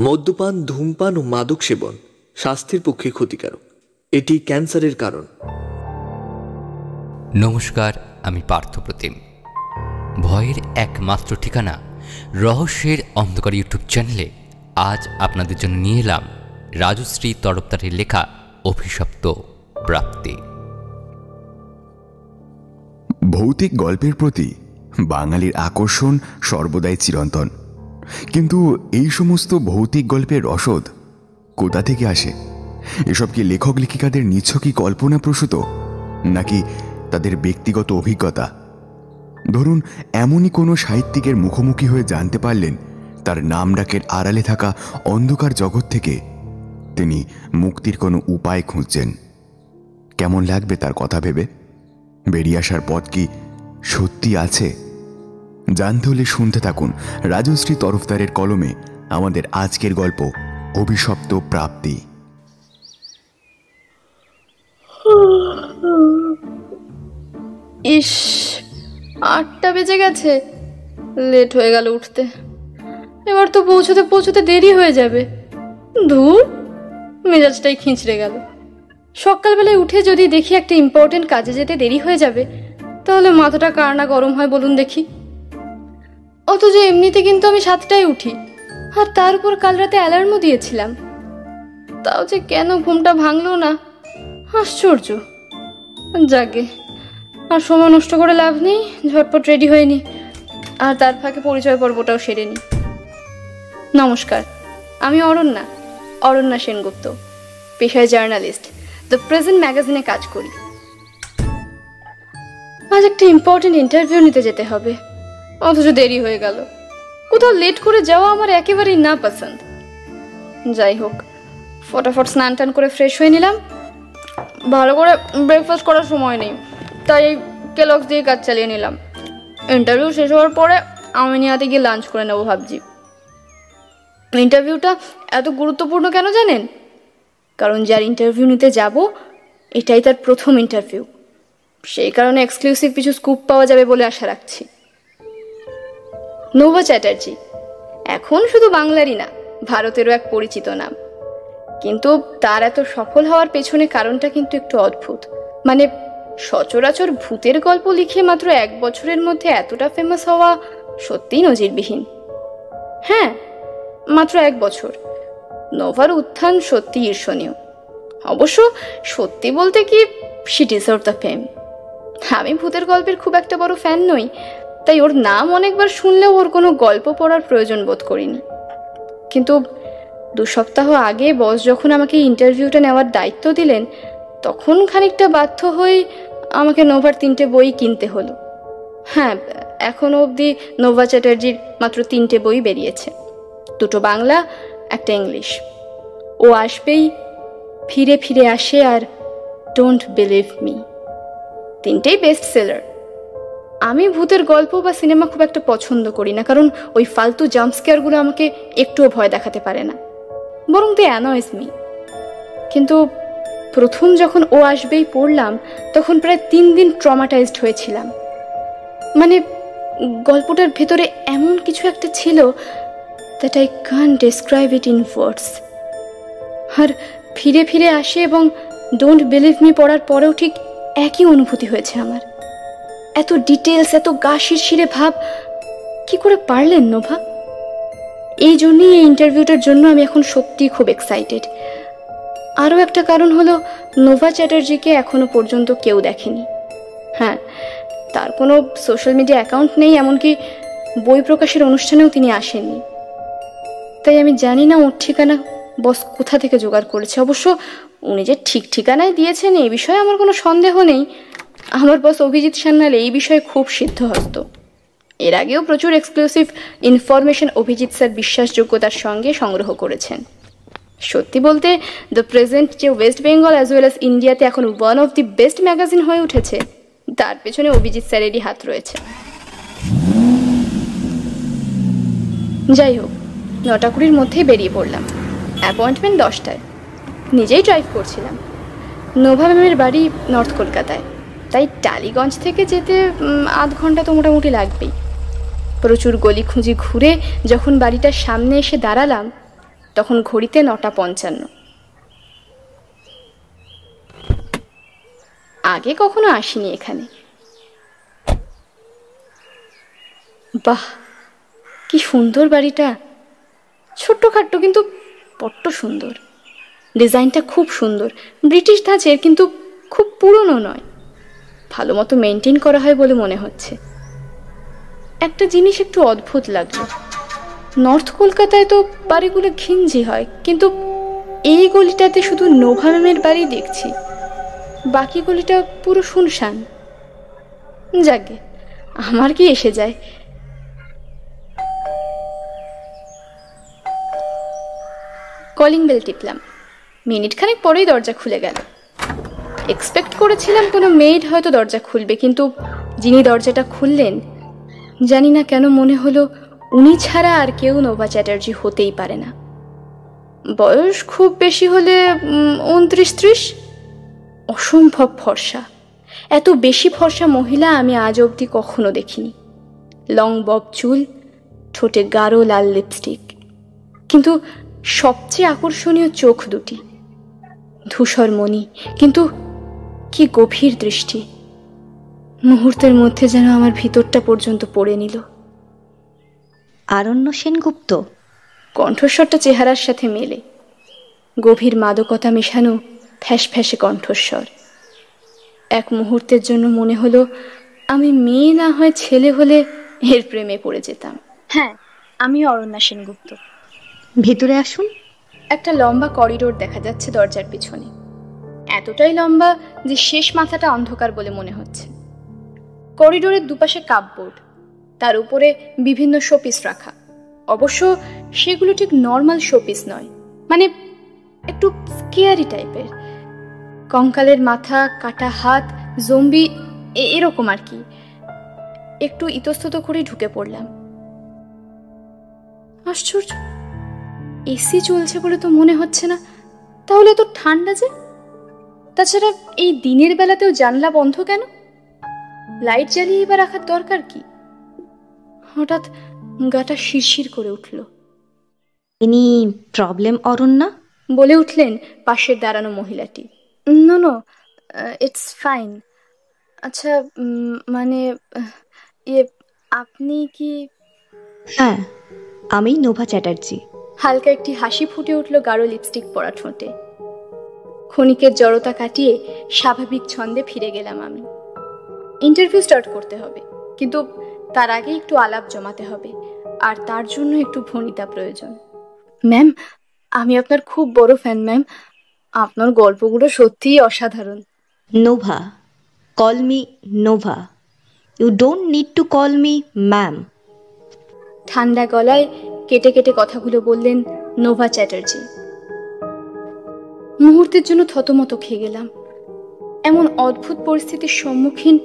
মদ্যপান ধূমপান ও মাদক সেবন স্বাস্থ্যের পক্ষে ক্ষতিকারক। এটি ক্যান্সারের কারণ। নমস্কার আমি পার্থপ্রতিম ভয়ের একমাত্র ঠিকানা রহস্যের অন্ধকার ইউটিউব চ্যানেলে আজ আপনাদের জন্য নিয়ে এলাম রাজশ্রী তরফদারের লেখা অভিশপ্ত প্রাপ্তি। ভৌতিক গল্পের প্রতি বাঙালির আকর্ষণ সর্বদাই চিরন্তন। কিন্তু এই সমস্ত ভৌতিক গল্পের রসদ কোথা থেকে আসে? এসব কি লেখক লেখিকাদের নিছকই কল্পনা প্রসূত নাকি তাদের ব্যক্তিগত অভিজ্ঞতা? ধরুন, এমনই কোনো সাহিত্যিকের মুখোমুখি হয়ে জানতে পারলেন তার নাম ডাকের আড়ালে থাকা অন্ধকার জগৎ থেকে তিনি মুক্তির কোনো উপায় খুঁজছেন। কেমন লাগবে তার কথা ভেবে? বেরিয়ে আসার পথ কি সত্যি আছে? জানতে হলে শুনতে থাকুন রাজশ্রী তরফদারের কলমে আমাদের আজকের গল্প, অভিশপ্ত প্রাপ্তি। ইস, আটটা বেজে গেছে। লেট হয়ে গেল উঠতে। এবার তো পৌঁছতে পৌঁছতে দেরি হয়ে যাবে। ধুর, মেজাজটাই খিঁচড়ে গেল। সকালবেলায় উঠে যদি দেখি একটা ইম্পর্টেন্ট কাজে যেতে দেরি হয়ে যাবে, তাহলে মাথাটা কার না গরম হয় বলুন দেখি। অথচ এমনিতে কিন্তু আমি সাতটায় উঠি। আর তার উপর কাল রাতে অ্যালার্মও দিয়েছিলাম। তাও যে কেন ঘুমটা ভাঙলো না? আশ্চর্য। যাকে আর সময় নষ্ট করে লাভ নেই, ঝটপট রেডি হয়নি আর তার ফাঁকে পরিচয় পর্বটাও সেরে নি। নমস্কার, আমি অরণ্যা অরণ্যা সেনগুপ্ত, পেশায় জার্নালিস্ট দ্য প্রেজেন্ট ম্যাগাজিনে কাজ করি। আজ একটা ইম্পর্টেন্ট ইন্টারভিউ নিতে যেতে হবে। অথচ দেরি হয়ে গেল। কোথাও লেট করে যাওয়া আমার একেবারেই না পছন্দ যাই হোক, ফটাফট স্নান টান করে ফ্রেশ হয়ে নিলাম। ভালো করে ব্রেকফাস্ট করার সময় নেই, তাই এই কেলক্স দিয়ে কাজ চালিয়ে নিলাম। ইন্টারভিউ শেষ হওয়ার পরে আমি নিয়ে গিয়ে লাঞ্চ করে নেব ভাবছি। ইন্টারভিউটা এত গুরুত্বপূর্ণ কেন জানেন? কারণ যার ইন্টারভিউ নিতে যাব, এটাই তার প্রথম ইন্টারভিউ সেই কারণে এক্সক্লুসিভ কিছু স্কুপ পাওয়া যাবে বলে আশা রাখছি। নোভা চ্যাটার্জি। এখন শুধু বাংলারই না, ভারতেরও এক পরিচিত নাম। কিন্তু তার এত সফল হওয়ার পেছনে কারণটা কিন্তু একটু অদ্ভুত। মানে সচরাচর ভূতের গল্প লিখে মাত্র এক বছরের মধ্যে এতটা ফেমাস হওয়া সত্যিই নজিরবিহীন। হ্যাঁ মাত্র এক বছর। নোভার উত্থান সত্যি ঈর্ষণীয়। অবশ্য সত্যি বলতে কি শি ডিজার্ভ দ্য ফেম আমি ভূতের গল্পের খুব একটা বড় ফ্যান নই। তাই ওর নাম অনেকবার শুনলেও ওর কোনো গল্প পড়ার প্রয়োজন বোধ করিনি। কিন্তু দু সপ্তাহ আগে বস যখন আমাকে ইন্টারভিউটা নেওয়ার দায়িত্ব দিলেন, তখন খানিকটা বাধ্য হয়ে আমাকে নোভার তিনটে বই কিনতে হলো। হ্যাঁ এখনও অবধি নোভা চ্যাটার্জির মাত্র তিনটে বই বেরিয়েছে। দুটো বাংলা, একটা ইংলিশ। ও আসবেই, ফিরে ফিরে আসে আর ডোন্ট বিলিভ মি তিনটেই বেস্ট সেলার আমি ভূতের গল্প বা সিনেমা খুব একটা পছন্দ করি না, কারণ ওই ফালতু জাম্পস্কেয়ারগুলো আমাকে একটুও ভয় দেখাতে পারে না। বরং দে অ্যানয়েস মি কিন্তু প্রথম যখন ও আসবেই পড়লাম, তখন প্রায় তিন দিন ট্রমাটাইজড হয়েছিলাম। মানে গল্পটার ভেতরে এমন কিছু একটা ছিল that I can describe it in words আর ফিরে ফিরে আসে এবং ডোন্ট বিলিভ মি পড়ার পরেও ঠিক একই অনুভূতি হয়েছে আমার। এত ডিটেলস এত গা শিরশিরে ভাব, কি করে পারলেন নোভা? এই জন্যই এই ইন্টারভিউটার জন্য আমি এখন সত্যি খুব এক্সাইটেড আরও একটা কারণ হলো, নোভা চ্যাটার্জিকে এখনও পর্যন্ত কেউ দেখেনি। হ্যাঁ তার কোনো সোশ্যাল মিডিয়া অ্যাকাউন্ট নেই, এমনকি বই প্রকাশের অনুষ্ঠানেও তিনি আসেননি। তাই আমি জানি না ওর ঠিকানা বস কোথা থেকে জোগাড় করেছে। অবশ্য উনি যে ঠিক ঠিকানায় দিয়েছেন এই বিষয়ে আমার কোনো সন্দেহ নেই। আমার বস অভিজিৎ সান্যাল এই বিষয়ে খুব সিদ্ধহস্ত। এর আগেও প্রচুর এক্সক্লুসিভ ইনফরমেশন অভিজিৎ স্যার বিশ্বাসযোগ্যতার সঙ্গে সংগ্রহ করেছেন। সত্যি বলতে দ্য প্রেজেন্ট যে West Bengal as well as ইন্ডিয়াতে এখন one of the best magazine হয়ে উঠেছে, তার পেছনে অভিজিৎ স্যারেরই হাত রয়েছে। যাই হোক নটা কুড়ির মধ্যেই বেরিয়ে পড়লাম। অ্যাপয়েন্টমেন্ট দশটায়। নিজেই ড্রাইভ করছিলাম। নোভা ম্যামের বাড়ি নর্থ কলকাতায়। তাই টালিগঞ্জ থেকে যেতে আধ ঘণ্টা তো মোটামুটি লাগবেই। প্রচুর গলি খুঁজি ঘুরে যখন বাড়িটার সামনে এসে দাঁড়ালাম, তখন ঘড়িতে নটা পঞ্চান্ন। আগে কখনো আসিনি এখানে। বাহ, কি সুন্দর বাড়িটা। ছোট্টখাট্ট কিন্তু বড্ড সুন্দর। ডিজাইনটা খুব সুন্দর। ব্রিটিশ ধাঁচের কিন্তু খুব পুরনো নয়। ভালো মতো মেনটেন করা হয় বলে মনে হচ্ছে। একটা জিনিস একটু অদ্ভুত লাগল নর্থ কলকাতায় তো বাড়িগুলো ঘিঞ্জি হয়, কিন্তু এই গলিটাতে শুধু নোভা ম্যামের বাড়ি দেখছি। বাকি গলিটা পুরো শুনশান। যাকে আমার কি এসে যায়? কলিং বেল টিপলাম। মিনিট খানেক পরেই দরজা খুলে গেল। এক্সপেক্ট করেছিলাম কোনো মেয়েড হয়তো দরজা খুলবে, কিন্তু যিনি দরজাটা খুললেন, জানি না কেন মনে হলো উনি ছাড়া আর কেউ নোভা চ্যাটার্জি হতেই পারে না। বয়স খুব বেশি হলে উনত্রিশ ত্রিশ? অসম্ভব ফর্সা এত বেশি ফর্সা মহিলা আমি আজ অবধি কখনো দেখিনি। লং বব চুল, ঠোঁটে গাঢ় লাল লিপস্টিক। কিন্তু সবচেয়ে আকর্ষণীয় চোখ দুটি। ধূসর মণি, কিন্তু কি গভীর দৃষ্টি। মুহূর্তের মধ্যে যেন আমার ভিতরটা পর্যন্ত পড়ে নিল। আরণ্য সেনগুপ্ত। কণ্ঠস্বরটা চেহারার সাথে মেলে। গভীর মাদকতা মেশানো ফ্যাস ফ্যাসে কণ্ঠস্বর। এক মুহূর্তের জন্য মনে হলো আমি মেয়ে না হয় ছেলে হলে এর প্রেমে পড়ে যেতাম। হ্যাঁ আমি অরণ্যা সেনগুপ্ত। ভেতরে আসুন। একটা লম্বা করিডোর দেখা যাচ্ছে দরজার পিছনে। এতটাই লম্বা যে শেষ মাথাটা অন্ধকার বলে মনে হচ্ছে। করিডোরের দুপাশে কাপবোর্ড, তার উপরে বিভিন্ন শোপিস রাখা। অবশ্য সেগুলো ঠিক নর্মাল শোপিস নয় মানে একটু স্কেয়ারি টাইপের। কঙ্কালের মাথা, কাটা হাত, জম্বি এরকম আর কি। একটু ইতস্তত করে ঢুকে পড়লাম। আশ্চর্য! এসি চলছে বলে তো মনে হচ্ছে না। তাহলে তো ঠান্ডা যে? তাছাড়া এই দিনের বেলাতেও জানলা বন্ধ কেন? লাইট জ্বালিয়ে এবার রাখার দরকার কি? হঠাৎ গাটা শিরশির করে উঠল। Any problem Aranya? বলে উঠলেন পাশের দাঁড়ানো মহিলাটি। নো নো ইটস ফাইন আচ্ছা মানে ইয়ে আপনি কি হ্যাঁ আমি নোভা চ্যাটার্জি। হালকা একটি হাসি ফুটে উঠল গাঢ় লিপস্টিক পরা ঠোঁটে। ক্ষণিকের জড়তা কাটিয়ে স্বাভাবিক ছন্দে ফিরে গেলাম আমি। ইন্টারভিউ স্টার্ট করতে হবে কিন্তু তার আগে একটু আলাপ জমাতে হবে আর তার জন্য একটু ভনিতা প্রয়োজন। ম্যাম আমি আপনার খুব বড় ফ্যান ম্যাম। আপনার গল্পগুলো সত্যিই অসাধারণ। Nova call me Nova. You don't need to call me ma'am. ঠান্ডা গলায় কেটে কেটে কথাগুলো বললেন নোভা চ্যাটার্জি। মুহূর্তের জন্য থতমত খেয়ে গেলাম। এমন অদ্ভুত পরিস্থিতির সম্মুখীন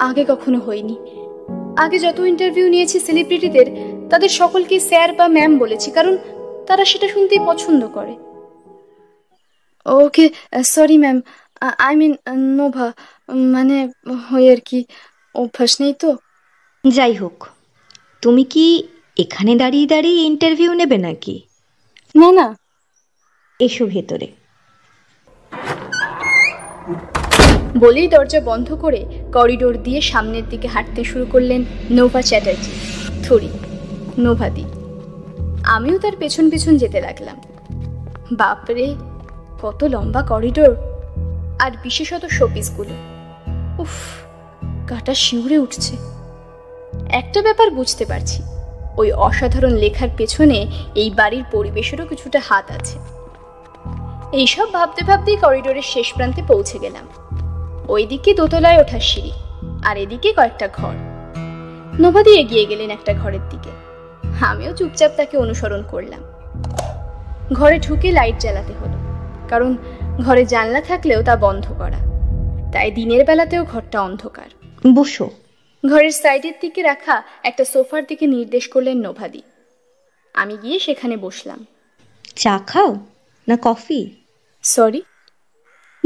আগে কখনো হয়নি আগে যত ইন্টারভিউ নিয়েছি সেলিব্রিটিদের তাদের সকলকে স্যার বা ম্যাম বলেছি কারণ তারা সেটা শুনতেই পছন্দ করে। Okay sorry ma'am I mean Nova মানে হয়ে আর কি অভ্যাস নেই তো। যাই হোক তুমি কি এখানে দাঁড়িয়ে দাঁড়িয়ে ইন্টারভিউ নেবে নাকি? না না। এসো ভেতরে। বলেই দরজা বন্ধ করে করিডোর দিয়ে সামনের দিকে হাঁটতে শুরু করলেন নোভা চ্যাটার্জি, থরি, নোভাদি। আমিও তার পেছন পেছন যেতে লাগলাম। বাপরে, কত লম্বা করিডোর। আর বিশেষত শোপিসগুলো। উফ, গাটা শিউরে উঠছে। একটা ব্যাপার বুঝতে পারছি, ওই অসাধারণ লেখার পেছনে এই বাড়ির পরিবেশেরও কিছুটা হাত আছে। এইসব ভাবতে ভাবতেই করিডোরের শেষ প্রান্তে পৌঁছে গেলাম। ওইদিকে দোতলায় ওঠার সিঁড়ি আর এদিকে কয়েকটা ঘর। নবাদি এগিয়ে গেলেন একটা ঘরের দিকে। আমিও চুপচাপ তাকে অনুসরণ করলাম। ঘরে ঢুকে লাইট জ্বালাতে হলো কারণ ঘরে জানলা থাকলেও তা বন্ধ করা। তাই দিনের বেলাতেও ঘরটা অন্ধকার। বসো। ঘরের সাইডের দিকে রাখা একটা সোফার দিকে নির্দেশ করলেন নোভাদি আমি গিয়ে সেখানে বসলাম। চা খাও না কফি? সরি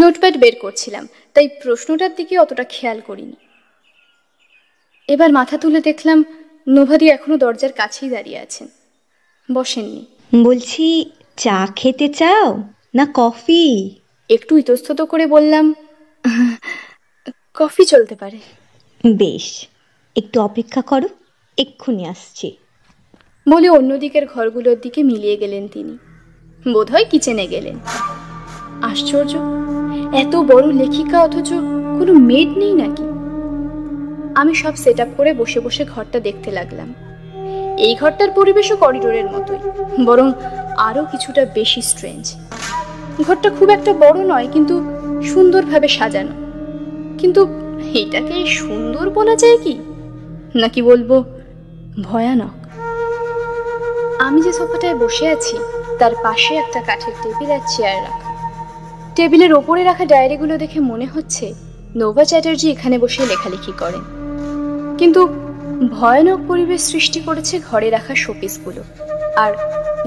নোটপ্যাড বের করছিলাম তাই প্রশ্নটার দিকে অতটা খেয়াল করিনি। এবার মাথা তুলে দেখলাম নোভাদি এখনও দরজার কাছেই দাঁড়িয়ে আছেন। বসেননি। বলছি চা খেতে চাও না কফি? একটু ইতস্তত করে বললাম কফি চলতে পারে। বেশ একটু অপেক্ষা করো এক্ষুনি আসছি। বলে অন্যদিকের ঘরগুলোর দিকে মিলিয়ে গেলেন তিনি। বোধহয় কিচেনে গেলেন। আশ্চর্য। এত বড় লেখিকা অথচ কোনো মেড নেই নাকি? আমি সব সেট করে বসে বসে ঘরটা দেখতে লাগলাম। এই ঘরটার পরিবেশও করিডোরের মতোই, বরং আরও কিছুটা বেশি স্ট্রেঞ্জ ঘরটা খুব একটা বড় নয়, কিন্তু সুন্দরভাবে সাজানো। কিন্তু এটাকে সুন্দর বলা যায় কি? নাকি বলব ভয়ানক? আমি যে সোফাটায় বসে আছি, তার পাশে একটা কাঠের টেবিল আর চেয়ার রাখা। টেবিলের ওপরে রাখা ডায়েরিগুলো দেখে মনে হচ্ছে নোভা চ্যাটার্জি এখানে বসে লেখালেখি করেন। কিন্তু ভয়ানক পরিবেশ সৃষ্টি করেছে ঘরে রাখা শোপিসগুলো আর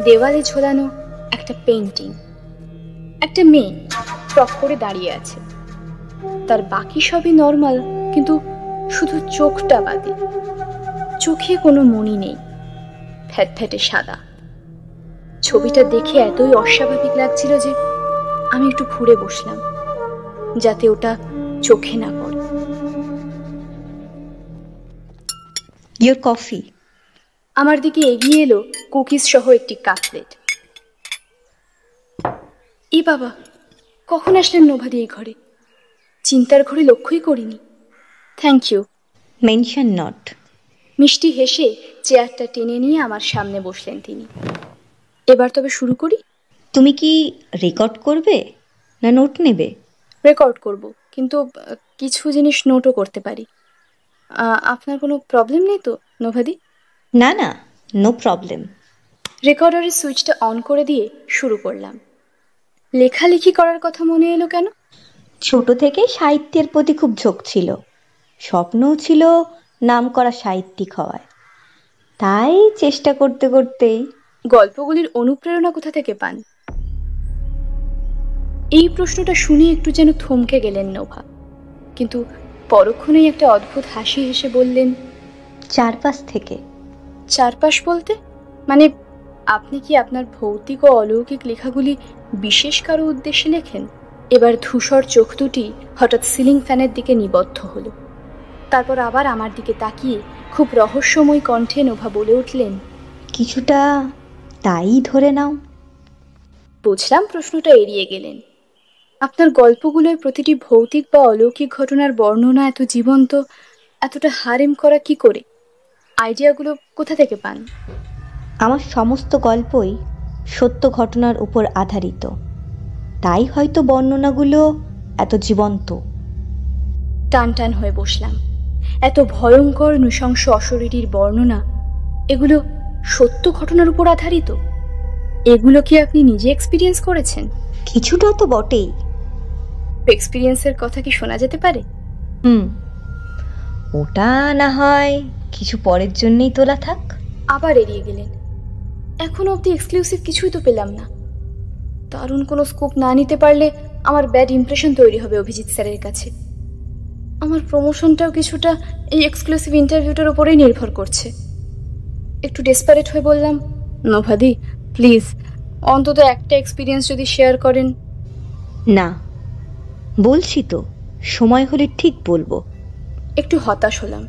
দেওয়ালে ঝোলানো একটা পেন্টিং একটা মেয়ে টক করে দাঁড়িয়ে আছে। তার বাকি সবই নর্মাল, কিন্তু শুধু চোখটা বাদে। চোখে কোনো মনি নেই ফ্যাট ফ্যাটে সাদা। ছবিটা দেখে এতই অস্বাভাবিক লাগছিল যে আমি একটু ঘুরে বসলাম যাতে ওটা চোখে না পড়ে। ইয়োর কফি আমার দিকে এগিয়ে এলো কুকিজ সহ একটি কাপলেট এ বাবা কখন আসলেন নোভাদি এই ঘরে? চিন্তার ঘরে লক্ষ্যই করিনি। থ্যাংক ইউ মেনশন নট মিষ্টি হেসে চেয়ারটা টেনে নিয়ে আমার সামনে বসলেন তিনি। এবার তবে শুরু করি? তুমি কি রেকর্ড করবে না নোট নেবে? রেকর্ড করব কিন্তু আহ, কিছু জিনিস নোটও করতে পারি। আহ, আপনার কোনো প্রবলেম নেই তো নোভাদি? না না নো প্রবলেম রেকর্ডারের সুইচটা অন করে দিয়ে শুরু করলাম। লেখালেখি করার কথা মনে এলো কেন? ছোট থেকে সাহিত্যের প্রতি খুব ঝোঁক ছিল। স্বপ্নও ছিল নাম করা সাহিত্যিক হওয়ায়। তাই চেষ্টা করতে করতেই গল্পগুলির অনুপ্রেরণা কোথা থেকে পান? এই প্রশ্নটা শুনে একটু যেন থমকে গেলেন নোভা। কিন্তু পরক্ষণেই একটা অদ্ভুত হাসি হেসে বললেন চারপাশ থেকে। চারপাশ বলতে? মানে আপনি কি আপনার ভৌতিক ও অলৌকিক লেখাগুলি বিশেষ কারও উদ্দেশ্যে লেখেন? এবার ধূসর চোখ দুটি হঠাৎ সিলিং ফ্যানের দিকে নিবদ্ধ হলো। তারপর আবার আমার দিকে তাকিয়ে খুব রহস্যময় কণ্ঠে নোভা বলে উঠলেন কিছুটা তাই ধরে নাও। বুঝলাম প্রশ্নটা এড়িয়ে গেলেন। আপনার গল্পগুলোর প্রতিটি ভৌতিক বা অলৌকিক ঘটনার বর্ণনা এত জীবন্ত এতটা হারেম করা কি করে? আইডিয়াগুলো কোথা থেকে পান? আমার সমস্ত গল্পই সত্য ঘটনার উপর আধারিত। তাই হয়তো বর্ণনাগুলো এত জীবন্ত। টান টান হয়ে বসলাম। এত ভয়ঙ্কর নৃশংস অশরীরীর বর্ণনা এগুলো সত্য ঘটনার উপর আধারিত? এগুলো কি আপনি নিজে এক্সপিরিয়েন্স করেছেন? কিছুটা তো বটেই। এক্সপিরিয়েন্সের কথা কি শোনা যেতে পারে? হুম। ওটা না হয় কিছু পরের জন্যই তোলা থাক। আবার এড়িয়ে গেলেন। এখন অবধি এক্সক্লুসিভ কিছুই তো পেলাম না। দারুণ কোনো স্কোপ না নিতে পারলে আমার ব্যাড ইমপ্রেশন তৈরি হবে অভিজিৎ স্যারের কাছে। আমার প্রমোশনটাও কিছুটা এই এক্সক্লুসিভ ইন্টারভিউটার উপরেই নির্ভর করছে। একটু ডেসপারেট হয়ে বললাম নোভাদি প্লিজ অন্তত একটা এক্সপিরিয়েন্স যদি শেয়ার করেন। না। বলছি তো সময় হলে ঠিক বলব। একটু হতাশ হলাম।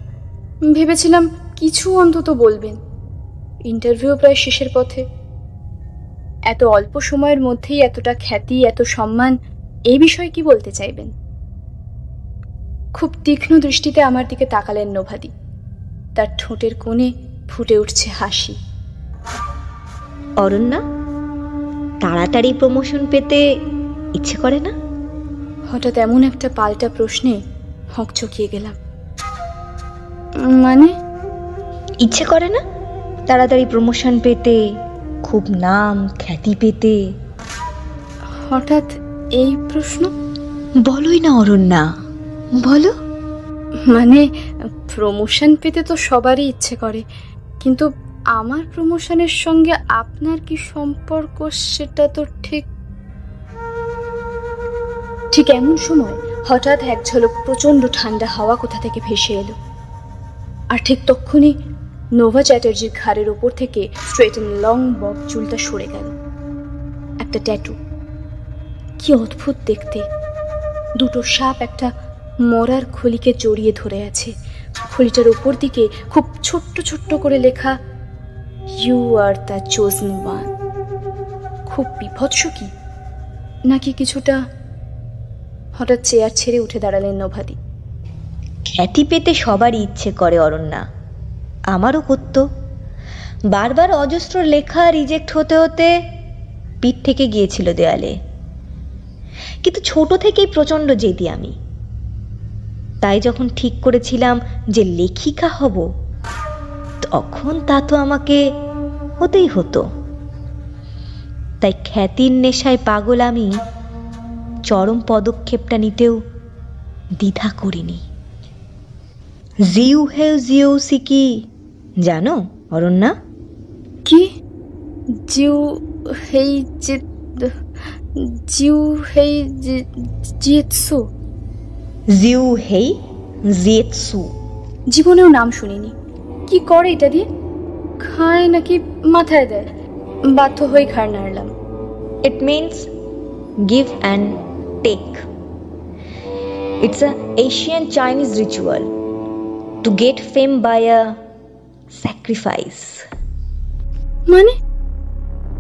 ভেবেছিলাম কিছু অন্তত বলবেন। ইন্টারভিউ প্রায় শেষের পথে। এত অল্প সময়ের মধ্যেই এতটা খ্যাতি এত সম্মান এই বিষয়ে কি বলতে চাইবেন? খুব তীক্ষ্ণ দৃষ্টিতে আমার দিকে তাকালেন নোভাদি। তার ঠোঁটের কোণে ফুটে উঠছে হাসি। অরণ্যা তাড়াতাড়ি প্রমোশন পেতে ইচ্ছে করে না? হঠাৎ এমন একটা পাল্টা প্রশ্নে হকচকিয়ে গেলাম। মানে? ইচ্ছে করে না? তাড়াতাড়ি প্রমোশন পেতে, খুব নাম, খ্যাতি পেতে। হঠাৎ এই প্রশ্ন? বলোই না, অরণ্যা। বলো। মানে প্রমোশন পেতে তো সবারই ইচ্ছে করে। কিন্তু আমার প্রমোশনের সঙ্গে আপনার কি সম্পর্ক, সেটা তো ঠিক ঠিক এমন সময় হঠাৎ এক ঝলক প্রচণ্ড ঠান্ডা হাওয়া কোথা থেকে ভেসে এলো। আর ঠিক তক্ষুনি নোভা চ্যাটার্জির ঘাড়ের ওপর থেকে স্ট্রেট লং বক চুলটা সরে গেল। একটা ট্যাটু কি অদ্ভুত দেখতে। দুটো সাপ একটা মরার খলিকে জড়িয়ে ধরে আছে। খলিটার ওপর দিকে খুব ছোট্ট ছোট্ট করে লেখা you are the chosen one খুব বিভৎস কি? নাকি কিছুটা হঠাৎ চেয়ার ছেড়ে উঠে দাঁড়ালেন নভাদি। খ্যাতি পেতে সবারই ইচ্ছে করে, অরণ্যা। আমারও করত। বারবার অজস্র লেখা রিজেক্ট হতে হতে পিঠ থেকে গিয়েছিল দেয়ালে। কিন্তু ছোট থেকেই প্রচণ্ড জেদি আমি। তাই যখন ঠিক করেছিলাম যে লেখিকা হব, তখন তা তো আমাকে হতেই হতো। তাই খ্যাতির নেশায় পাগল আমি চরম পদক্ষেপটা নিতেও দ্বিধা করিনি। জিউ হেউ জিউ সিকি জানো অরণ্যা? কি? জিউ হেই যে জিউ হেই জিয়েৎসু। জিউ হেই জিয়েৎসু। জীবনেও নাম শুনিনি। কি করে এটা দিয়ে? খায় নাকি মাথায় দেয়। বাধ্য হয়ে ঘাড় নাড়লাম। It means give and take. It's a Asian Chinese ritual to get fame by a sacrifice. মানে?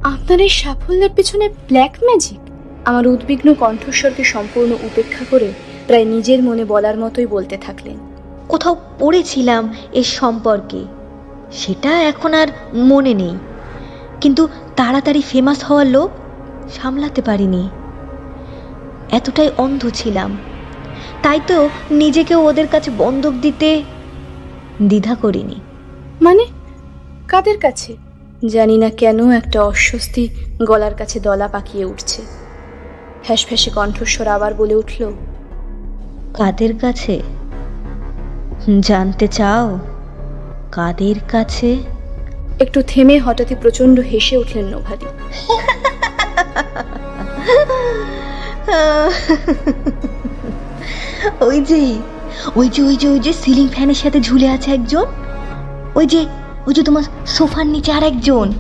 আপনার এই সাফল্যের পিছনে ব্ল্যাক ম্যাজিক আমার উদ্বিগ্ন কণ্ঠস্বরকে সম্পূর্ণ উপেক্ষা করে প্রায় নিজের মনে বলার মতোই বলতে থাকলেন। কোথাও পড়েছিলাম এর সম্পর্কে। সেটা এখন আর মনে নেই। কিন্তু তাড়াতাড়ি ফেমাস হওয়ার লোভ সামলাতে পারিনি। এতটাই অন্ধ ছিলাম। তাই তো নিজেকেও ওদের কাছে বন্ধক দিতে দ্বিধা করিনি। মানে? কাদের কাছে? জানি না কেন একটা অস্বস্তি গলার কাছে দলা পাকিয়ে উঠছে। ফ্যাসফ্যাসে কণ্ঠস্বর আবার বলে উঠল কাদের কাছে? জানতে চাও? কাদের কাছে? একটু থেমে হঠাৎই প্রচণ্ড হেসে উঠলেন নোভাদি ওই যে ওই যে ওই যে ওই যে সিলিং ফ্যানের সাথে ঝুলে আছে একজন? ওই যে ওই যে তোমার সোফার নিচে আর একজন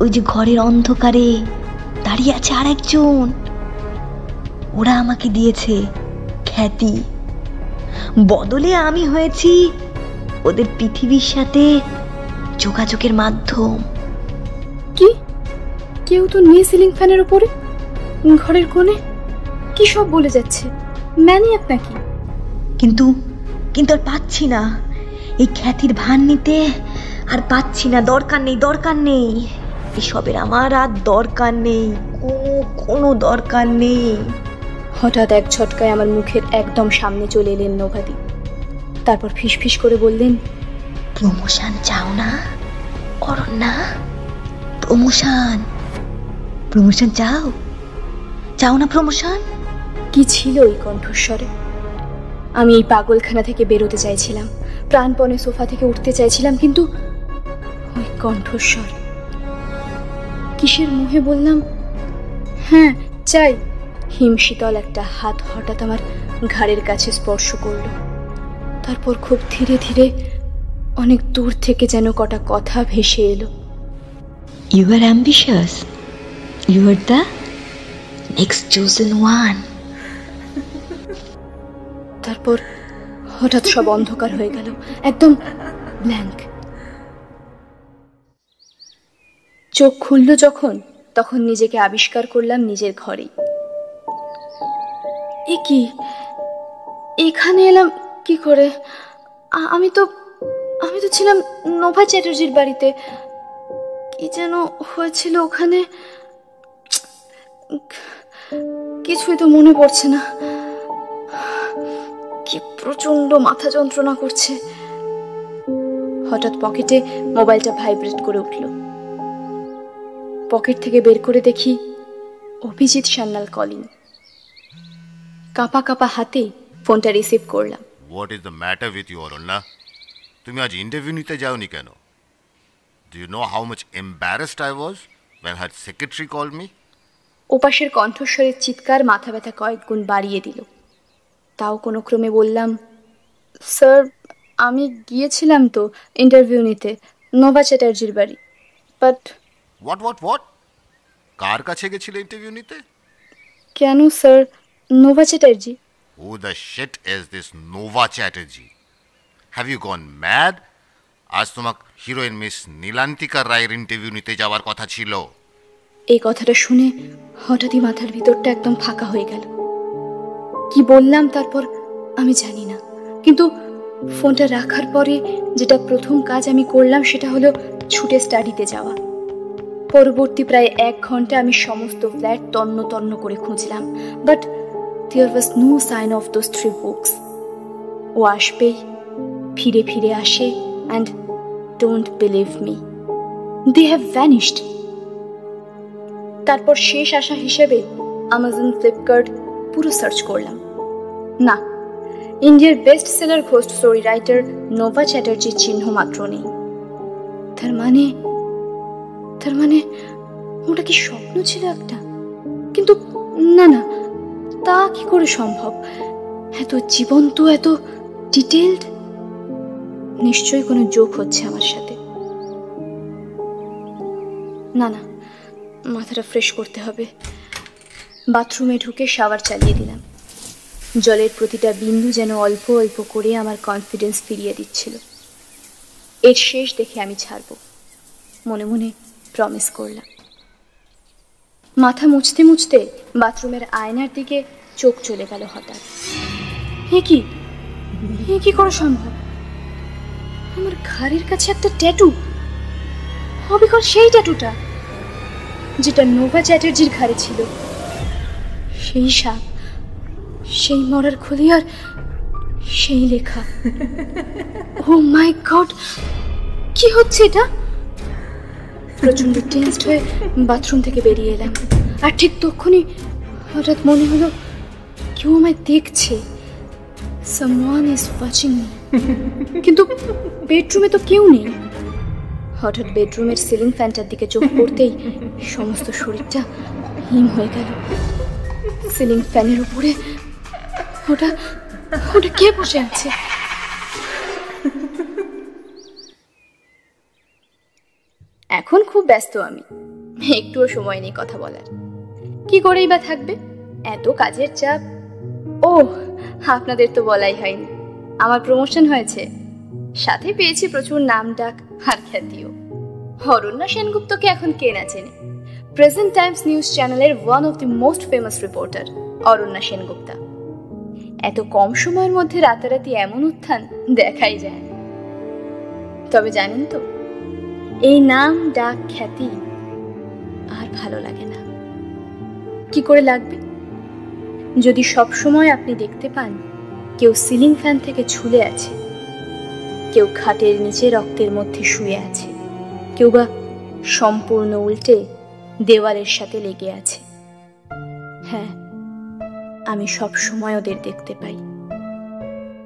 ওই যে ঘরের অন্ধকারে দাঁড়িয়ে আছে আর একজন ওরা আমাকে দিয়েছে খ্যাতি। বদলে আমি হয়েছি ওদের পৃথিবীর সাথে যোগাযোগের মাধ্যম। কি? কেউ তো নেই সিলিং ফ্যানের উপরে? ঘরের কোণে? কি সব বলে যাচ্ছে? ম্যানিয়াক নাকি কিন্তু কিন্তু আর পাচ্ছি না। এই খ্যাতির ভান নিতে আর পাচ্ছি না। দরকার নেই দরকার নেই। এসবের আমার আর দরকার নেই। কোনো কোনো দরকার নেই। হঠাৎ এক ঝটকায় আমার মুখের একদম সামনে চলে এলেন নভাদি তারপর ফিসফিস করে বললেন প্রমোশন চাও না? অরণ্যা প্রমোশন। প্রমোশন চাও? চাও না প্রমোশন? কি ছিল ওই কণ্ঠস্বরে? আমি এই পাগলখানা থেকে বেরোতে চাইছিলাম। প্রাণপণে সোফা থেকে উঠতে চাইছিলাম কিন্তু ওই কণ্ঠস্বর। কিসের মুহে বললাম হ্যাঁ চাই। হিমশীতল একটা হাত হঠাৎ আমার ঘাড়ের কাছে স্পর্শ করল। তারপর খুব ধীরে ধীরে অনেক দূর থেকে যেন কটা কথা ভেসে এলো। You are ambitious you are the next chosen one তারপর হঠাৎ সব অন্ধকার হয়ে গেল। একদম ব্ল্যাঙ্ক চোখ খুলল যখন, তখন নিজেকে আবিষ্কার করলাম নিজের ঘরেই। এ কি? এখানে এলাম কি করে? আমি তো আমি তো ছিলাম নোভা চ্যাটার্জির বাড়িতে। কি যেন হয়েছিল ওখানে? কিছুই তো মনে পড়ছে না। কি প্রচণ্ড মাথা যন্ত্রণা করছে। হঠাৎ পকেটে মোবাইলটা ভাইব্রেট করে উঠল। পকেট থেকে বের করে দেখি অভিজিৎ সান্যাল কলিং। কাপা কাপা হাতে ফোনটা রিসিভ করলাম। What is the matter with you Aranya? তুমি আজ ইন্টারভিউ নিতে যাওনি কেন? Do you know how much embarrassed I was when her secretary call me ওপাশের কণ্ঠস্বরের চিৎকার মাথা ব্যথা কয়েক গুণ বাড়িয়ে দিল। তাও কোনো ক্রমে বললাম স্যার আমি গিয়েছিলাম তো ইন্টারভিউ নিতে নোভা চ্যাটার্জির বাড়ি বাট হোয়াট হোয়াট হোয়াট কার কাছে গেছিলে ইন্টারভিউ নিতে? কেন sir? Nova Chatterjee. Who the shit is this Nova Chatterjee? Have you gone mad আজ তোমাক হিরোইন মিস নীলান্তিকা রায়ের ইন্টারভিউ নিতে যাওয়ার কথা ছিল। এই কথাটা শুনে হঠাৎই মাথার ভিতরটা একদম ফাঁকা হয়ে গেল। কি বললাম তারপর আমি জানি না। কিন্তু ফোনটা রাখার পরে যেটা প্রথম কাজ আমি করলাম সেটা হলো ছুটে স্টাডিতে যাওয়া। পরবর্তী প্রায় এক ঘণ্টা আমি সমস্ত ফ্ল্যাট তন্ন তন্ন করে খুঁজলাম। But there was no sign of those three books ও আসবেই, ফিরে ফিরে আসে and don't believe me they have vanished তারপর শেষ আশা হিসেবে আমাজন ফ্লিপকার্ট পুরো সার্চ করলাম। না ইন্ডিয়ার best seller ghost story writer Nova চ্যাটার্জির চিহ্ন মাত্র নেই। তার মানে তার মানে ওটা কি স্বপ্ন ছিল একটা? কিন্তু না না, তা কি করে সম্ভব? এত জীবন্ত, এত ডিটেলড নিশ্চয়ই কোনো যোগ হচ্ছে আমার সাথে। না না মাথাটা ফ্রেশ করতে হবে। বাথরুমে ঢুকে শাওয়ার চালিয়ে দিলাম। জলের প্রতিটা বিন্দু যেন অল্প অল্প করে আমার কনফিডেন্স ফিরিয়ে দিচ্ছিল। এর শেষ দেখে আমি ছাড়ব, মনে মনে প্রমিস করলাম। মাথা মুছতে মুছতে বাথরুমের আয়নার দিকে চোখ চলে গেল হঠাৎ। হে কি? হে কি করা সম্ভব? আমার ঘাড়ের কাছে একটা ট্যাটু অবিকল সেই ট্যাটুটা যেটা নোভা চ্যাটার্জির ঘাড়ে ছিল। সেই সাপ সেই মরার খুলি আর সেই লেখা। ও মাই গড কি হচ্ছে এটা? প্রচণ্ড টেন্সড হয়ে বাথরুম থেকে বেরিয়ে এলাম। আর ঠিক তখনই হঠাৎ মনে হলো কেউ আমায় দেখছে। সামওয়ান ইজ ওয়াচিং মি কিন্তু বেডরুমে তো কেউ নেই। হঠাৎ বেডরুমের সিলিং ফ্যানটার দিকে চোখ পড়তেই সমস্ত শরীরটা হিম হয়ে গেল। সিলিং ফ্যানের উপরে ওটা ওটা কে বসে আছে? এখন খুব ব্যস্ত আমি। একটুও সময় নেই কথা বলার। কি করেই বা থাকবে? এত কাজের চাপ। ও আপনাদের তো বলাই হয়নি। আমার প্রমোশন হয়েছে। সাথে পেয়েছি প্রচুর নাম ডাক আর খ্যাতিও। অরণ্যা সেনগুপ্তকে এখন কে না চেনে? প্রেজেন্ট টাইমস নিউজ চ্যানেলের one of the most famous reporter Aranya Sengupta. এত কম সময়ের মধ্যে রাতারাতি এমন উত্থান দেখাই যায়। তবে জানেন তো, এই নাম, ডাক, খ্যাতি আর ভালো লাগে না। কি করে লাগবে? যদি সব সময় আপনি দেখতে পান, কেউ সিলিং ফ্যান থেকে ঝুলে আছে কেউ খাটের নিচে রক্তের মধ্যে শুয়ে আছে। কেউ বা সম্পূর্ণ উল্টে দেওয়ালের সাথে লেগে আছে। হ্যাঁ আমি সব সময় ওদের দেখতে পাই।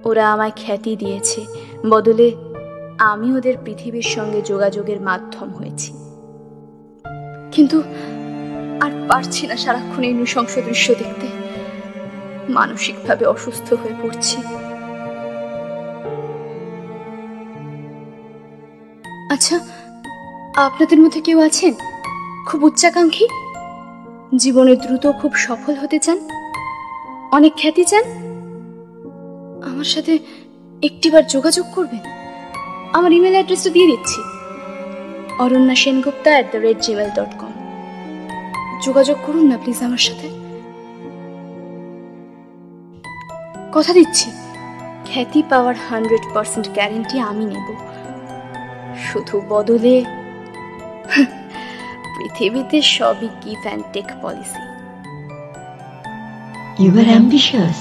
ওরা আমায় খ্যাতি দিয়েছে, বদলে আমি ওদের পৃথিবীর সঙ্গে যোগাযোগের মাধ্যম হয়েছি। কিন্তু আর পারছি না সারাক্ষণ এই নৃশংস দৃশ্য দেখতে। মানসিকভাবে অসুস্থ হয়ে পড়ছি। আচ্ছা আপনাদের মধ্যে কেউ আছেন? খুব উচ্চাকাঙ্ক্ষী? জীবনে দ্রুত খুব সফল হতে চান? অনেক খ্যাতি চান? আমার সাথে একটিবার যোগাযোগ করবেন? আমার ইমেল অ্যাড্রেসটা দিয়ে দিচ্ছি। Aranya Sengupta at the rate Gmail dot com যোগাযোগ করুন না, প্লিজ, আমার সাথে। কথা দিচ্ছি। খ্যাতি পাওয়ার হান্ড্রেড পার্সেন্ট গ্যারেন্টি আমি নেব। শুধু বদলে? পৃথিবীতে সবই give and take policy You are ambitious.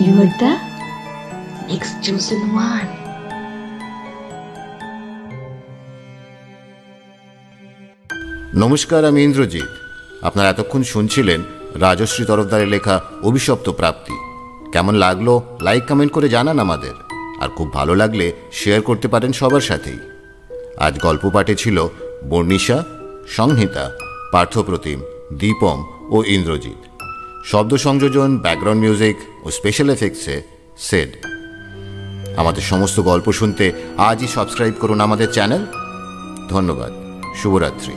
You are the next chosen one. নমস্কার আমি ইন্দ্রজিৎ। আপনারা এতক্ষণ শুনছিলেন রাজশ্রী তরফদারের লেখা অভিশপ্ত প্রাপ্তি। কেমন লাগল লাইক কমেন্ট করে জানান আমাদের। আর খুব ভালো লাগলে শেয়ার করতে পারেন সবার সাথেই। আজ গল্প পাঠে ছিল বর্ণিশা সংহিতা, পার্থপ্রতিম, দীপম ও ইন্দ্রজিৎ। শব্দ সংযোজন ব্যাকগ্রাউন্ড মিউজিক ও স্পেশাল এফেক্টসে সেড আমাদের সমস্ত গল্প শুনতে আজই সাবস্ক্রাইব করুন আমাদের চ্যানেল ধন্যবাদ। শুভরাত্রি।